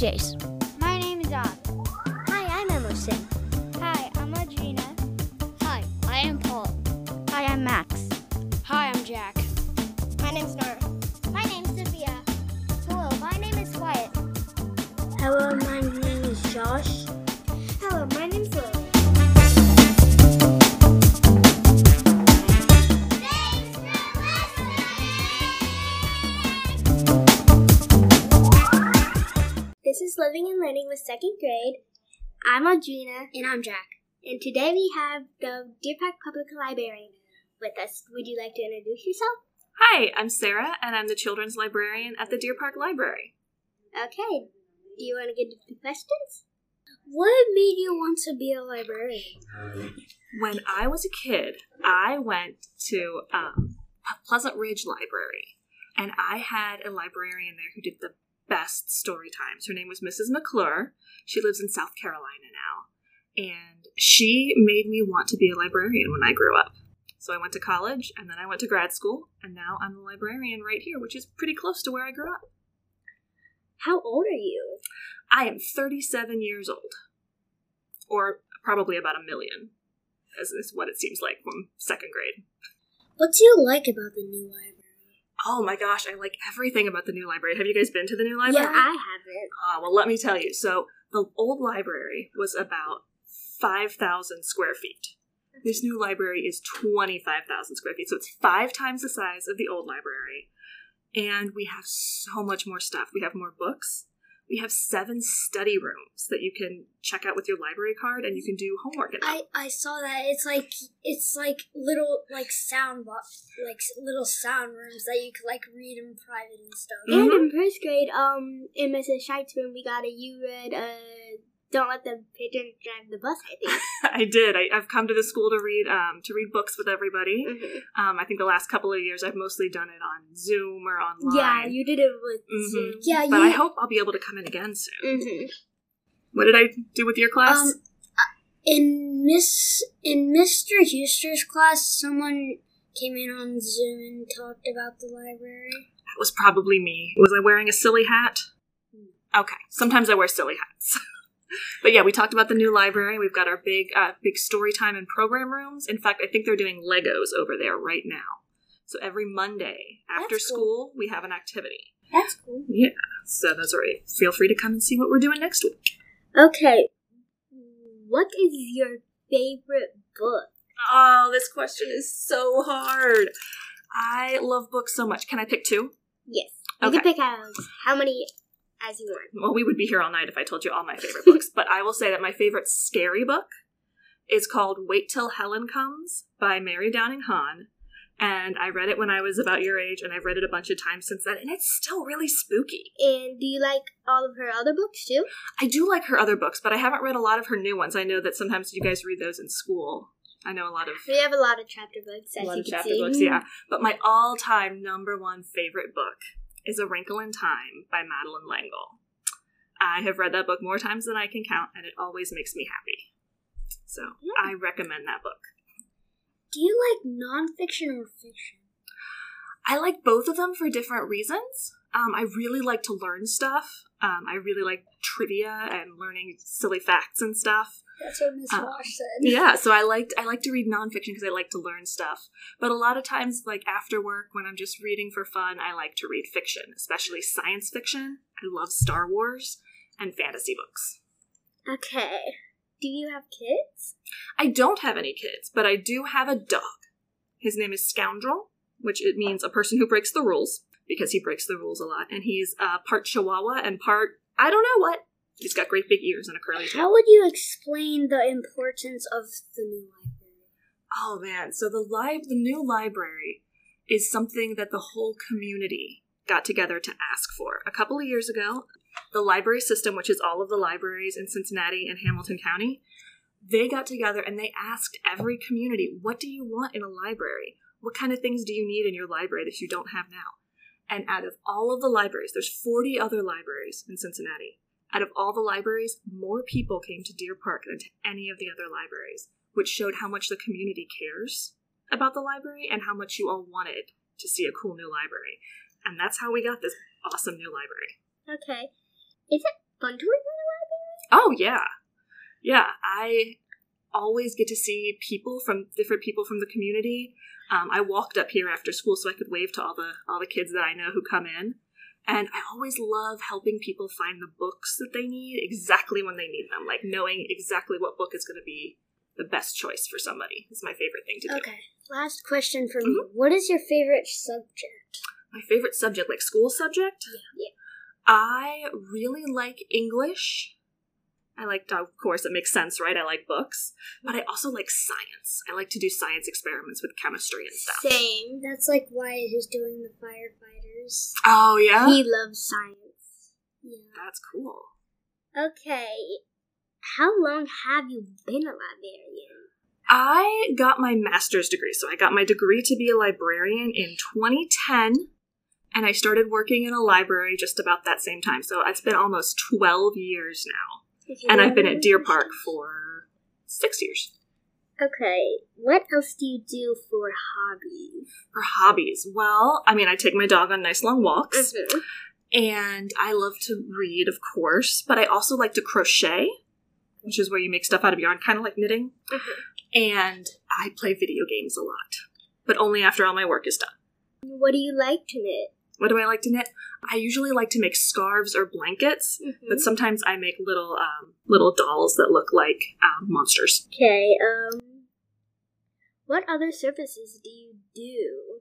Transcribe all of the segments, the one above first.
Jace. My name is Ab. Hi, I'm Emerson. Hi, I'm Adrina. Hi, I am Paul. Hi, I'm Max. Hi, I'm Jack. My name's Nora. This is Living and Learning with second grade. I'm Audrina. And I'm Jack. And today we have the Deer Park Public Librarian with us. Would you like to introduce yourself? Hi, I'm Sarah, and I'm the children's librarian at the Deer Park Library. Okay. Do you want to get to the questions? What made you want to be a librarian? When I was a kid, I went to um, Pleasant Ridge Library, and I had a librarian there who did the best story times. Her name was Mrs. McClure. She lives in South Carolina now, and she made me want to be a librarian when I grew up. So I went to college, and then I went to grad school, and now I'm a librarian right here, which is pretty close to where I grew up. How old are you? I am 37 years old, or probably about a million, as is what it seems like from second grade. What do you like about the new library? Oh my gosh, I like everything about the new library. Have you guys been to the new library? Yeah, I haven't. Ah, well, let me tell you. So, the old library was about 5,000 square feet. This new library is 25,000 square feet. So, it's five times the size of the old library. And we have so much more stuff. We have more books. We have seven study rooms that you can check out with your library card and you can do homework in them. I, I saw that. It's like it's like little like sound box like little sound rooms that you could like read in private and stuff. And in first grade, um, in Mrs. Scheidt's room, we got a you read uh, "Don't Let the Pigeon Drive the Bus." I think. I did. I, I've come to the school to read um, to read books with everybody. Mhm. Um, I think the last couple of years I've mostly done it on Zoom or online. Yeah, you did it with Mhm. Zoom. Yeah, But you. I hope I'll be able to come in again soon. hmm What did I do with your class? Um, in Miss in Mr. Huster's class, someone came in on Zoom and talked about the library. that was probably me. Was I wearing a silly hat? Okay. Sometimes I wear silly hats. but yeah, we talked about the new library. We've got our big, uh, big story time and program rooms. In fact, I think they're doing Legos over there right now. So every Monday after cool. school, we have an activity. That's cool. Yeah. So those are feel free to come and see what we're doing next week. Okay. What is your favorite book? Oh, this question is so hard. I love books so much. Can I pick two? Yes. You Okay. can pick out how many as you want. Well, we would be here all night if I told you all my favorite books, but I will say that my favorite scary book is called Wait Till Helen Comes by Mary Downing Hahn. And I read it when I was about your age, and I've read it a bunch of times since then, and it's still really spooky. And do you like all of her other books too? I do like her other books, but I haven't read a lot of her new ones. I know that sometimes you guys read those in school. I know a lot of We have a lot of chapter books, as a lot of chapter see. books, yeah. But my all-time number one favorite book is A Wrinkle in Time by Madeleine L'Engle. I have read that book more times than I can count, and it always makes me happy. So hmm. I recommend that book. Do you like nonfiction or fiction? I like both of them for different reasons. Um, I really like to learn stuff. Um, I really like trivia and learning silly facts and stuff. That's what Miss Uh, Wash said. yeah so i liked i like to read nonfiction because i like to learn stuff but a lot of times like after work when i'm just reading for fun i like to read fiction especially science fiction i love star wars and fantasy books Okay. Do you have kids? i don't have any kids but i do have a dog his name is scoundrel which it means a person who breaks the rules because he breaks the rules a lot and he's uh, part chihuahua and part i don't know what he's got great big ears and a curly tail How would you explain the importance of the new library? Oh man, so the lib the new library is something that the whole community got together to ask for. A couple of years ago, the library system, which is all of the libraries in Cincinnati and Hamilton County, they got together and they asked every community, what do you want in a library? What kind of things do you need in your library that you don't have now? And out of all of the libraries, there's 40 other libraries in Cincinnati. Out of all the libraries, more people came to Deer Park than to any of the other libraries, which showed how much the community cares about the library and how much you all wanted to see a cool new library. And that's how we got this awesome new library. Okay. Is it fun to work in a library? Oh yeah, yeah. I always get to see people from different people from the community. Um, I walked up here after school so I could wave to all the all the kids that I know who come in, and I always love helping people find the books that they need exactly when they need them. Like knowing exactly what book is going to be the best choice for somebody is my favorite thing to do. Okay. Last question for me. What is your favorite subject? My favorite subject, like school subject. Yeah. Yeah. I really like English. I like, of course, it makes sense, right? I like books, but I also like science. I like to do science experiments with chemistry and stuff. Same. That's like why he's doing the firefighters. Oh yeah, He loves science. Yeah. that's cool. Okay. How long have you been a librarian? I got my master's degree, so I got my degree to be a librarian in 2010, and I started working in a library just about that same time. So it's been almost 12 years now, and I've been at Deer Park for six years. Okay. What else do you do for hobbies? For hobbies, well, I mean, I take my dog on nice long walks. Mm-hmm. And I love to read, of course, but I also like to crochet, which is where you make stuff out of yarn, kind of like knitting. And I play video games a lot, but only after all my work is done. What do you like to knit? What do I like to knit? I usually like to make scarves or blankets, but sometimes I make little um, little dolls that look like um, monsters. Okay. Um. What other services do you do?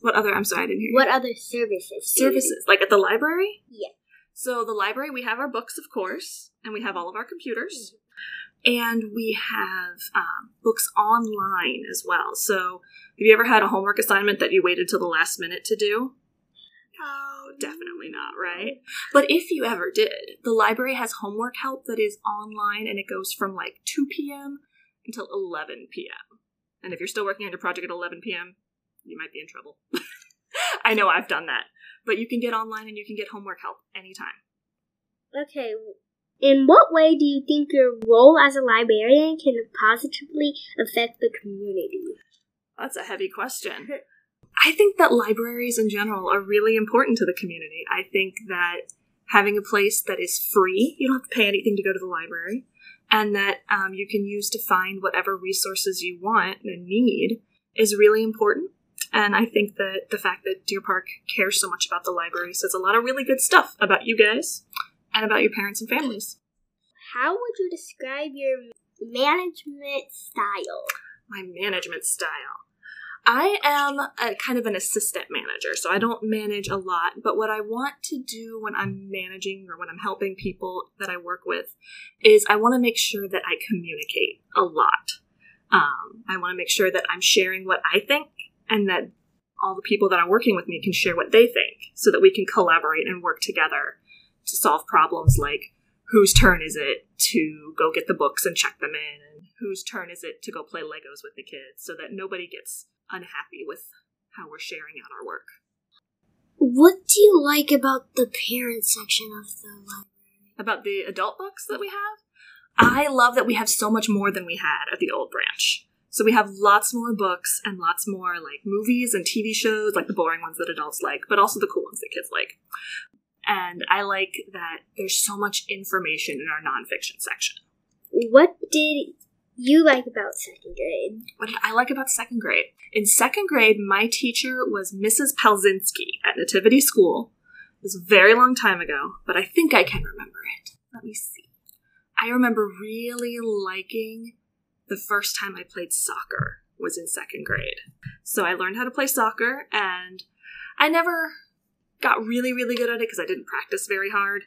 What other? I'm sorry, I didn't hear. you. What other services? do you do? services? Like at the library? Yeah. So the library, we have our books, of course, and we have all of our computers, and we have um, books online as well. So have you ever had a homework assignment that you waited till the last minute to do? Oh, definitely not, mm-hmm. right? But if you ever did, the library has homework help that is online, and it goes from like 2 p.m. until 11 p.m. And if you're still working on your project at 11 p.m., you might be in trouble. I know I've done that. But you can get online and you can get homework help anytime. Okay. In what way do you think your role as a librarian can positively affect the community? That's a heavy question. I think that libraries in general are really important to the community. I think that having a place that is free, you don't have to pay anything to go to the library, and that um, you can use to find whatever resources you want and need is really important. And I think that the fact that Deer Park cares so much about the library says a lot of really good stuff about you guys and about your parents and families. How would you describe your management style? my management style. I am a kind of an assistant manager, so I don't manage a lot. But what I want to do when I'm managing or when I'm helping people that I work with is I want to make sure that I communicate a lot. Um, I want to make sure that I'm sharing what I think and that all the people that are working with me can share what they think so that we can collaborate and work together to solve problems like whose turn is it to go get the books and check them in whose turn is it to go play legos with the kids so that nobody gets unhappy with how we're sharing out our work? What do you like about the parent section of the library? about the adult books that we have? I love that we have so much more than we had at the old branch. So we have lots more books and lots more like movies and tv shows like the boring ones that adults like but also the cool ones that kids like. And i like that there's so much information in our nonfiction section. What did you like about second grade? what did I like about second grade? In second grade, my teacher was Mrs. Palzinski at Nativity School. It was a very long time ago, but I think I can remember it. Let me see. I remember really liking the first time I played soccer was in second grade. So I learned how to play soccer, and I never got really, really good at it because I didn't practice very hard.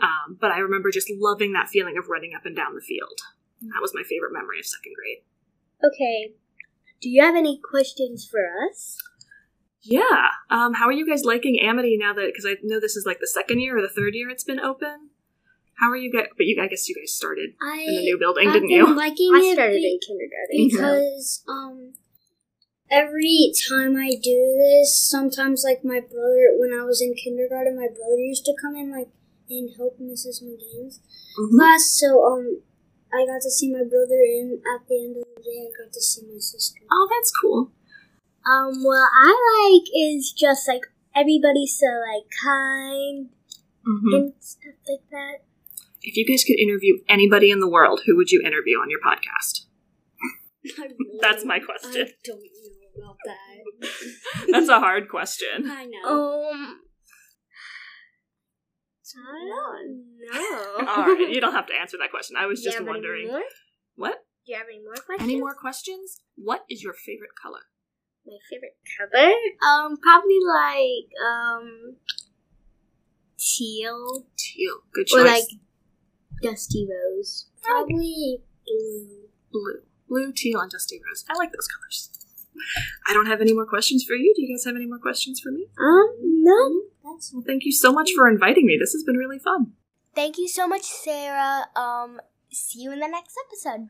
Um, but I remember just loving that feeling of running up and down the field. That was my favorite memory of second grade. Okay. Do you have any questions for us? Yeah. Um, how are you guys liking Amity now that because I know this is like the second year or the third year it's been open? How are you guys? But you, I guess you guys started I in the new building, I've didn't been you? liking I it started be- in kindergarten. because um every time I do this, sometimes like my brother when I was in kindergarten, my brother used to come in like and help Mrs. McGann's Mhm. class. So um I got to see my brother and at the end of the day I got to see my sister. Oh, that's cool. Um, what I like is just like everybody's so like kind hmm and stuff like that. If you guys could interview anybody in the world, who would you interview on your podcast? That's my question. I don't know about that. That's a hard question. I know. Um, I don't. All right, you don't have to answer that question. I was you just wondering. What? Do you have any more questions? Any more questions? What is your favorite color? My favorite color? Um, probably like um teal Teal. Good choice. or like dusty rose. Probably blue. blue. Blue, teal, and dusty rose. I like those colors. I don't have any more questions for you. Do you guys have any more questions for me? Um, no. That's Well, thank you so much for inviting me. This has been really fun. Thank you so much, Sarah. Um, see you in the next episode.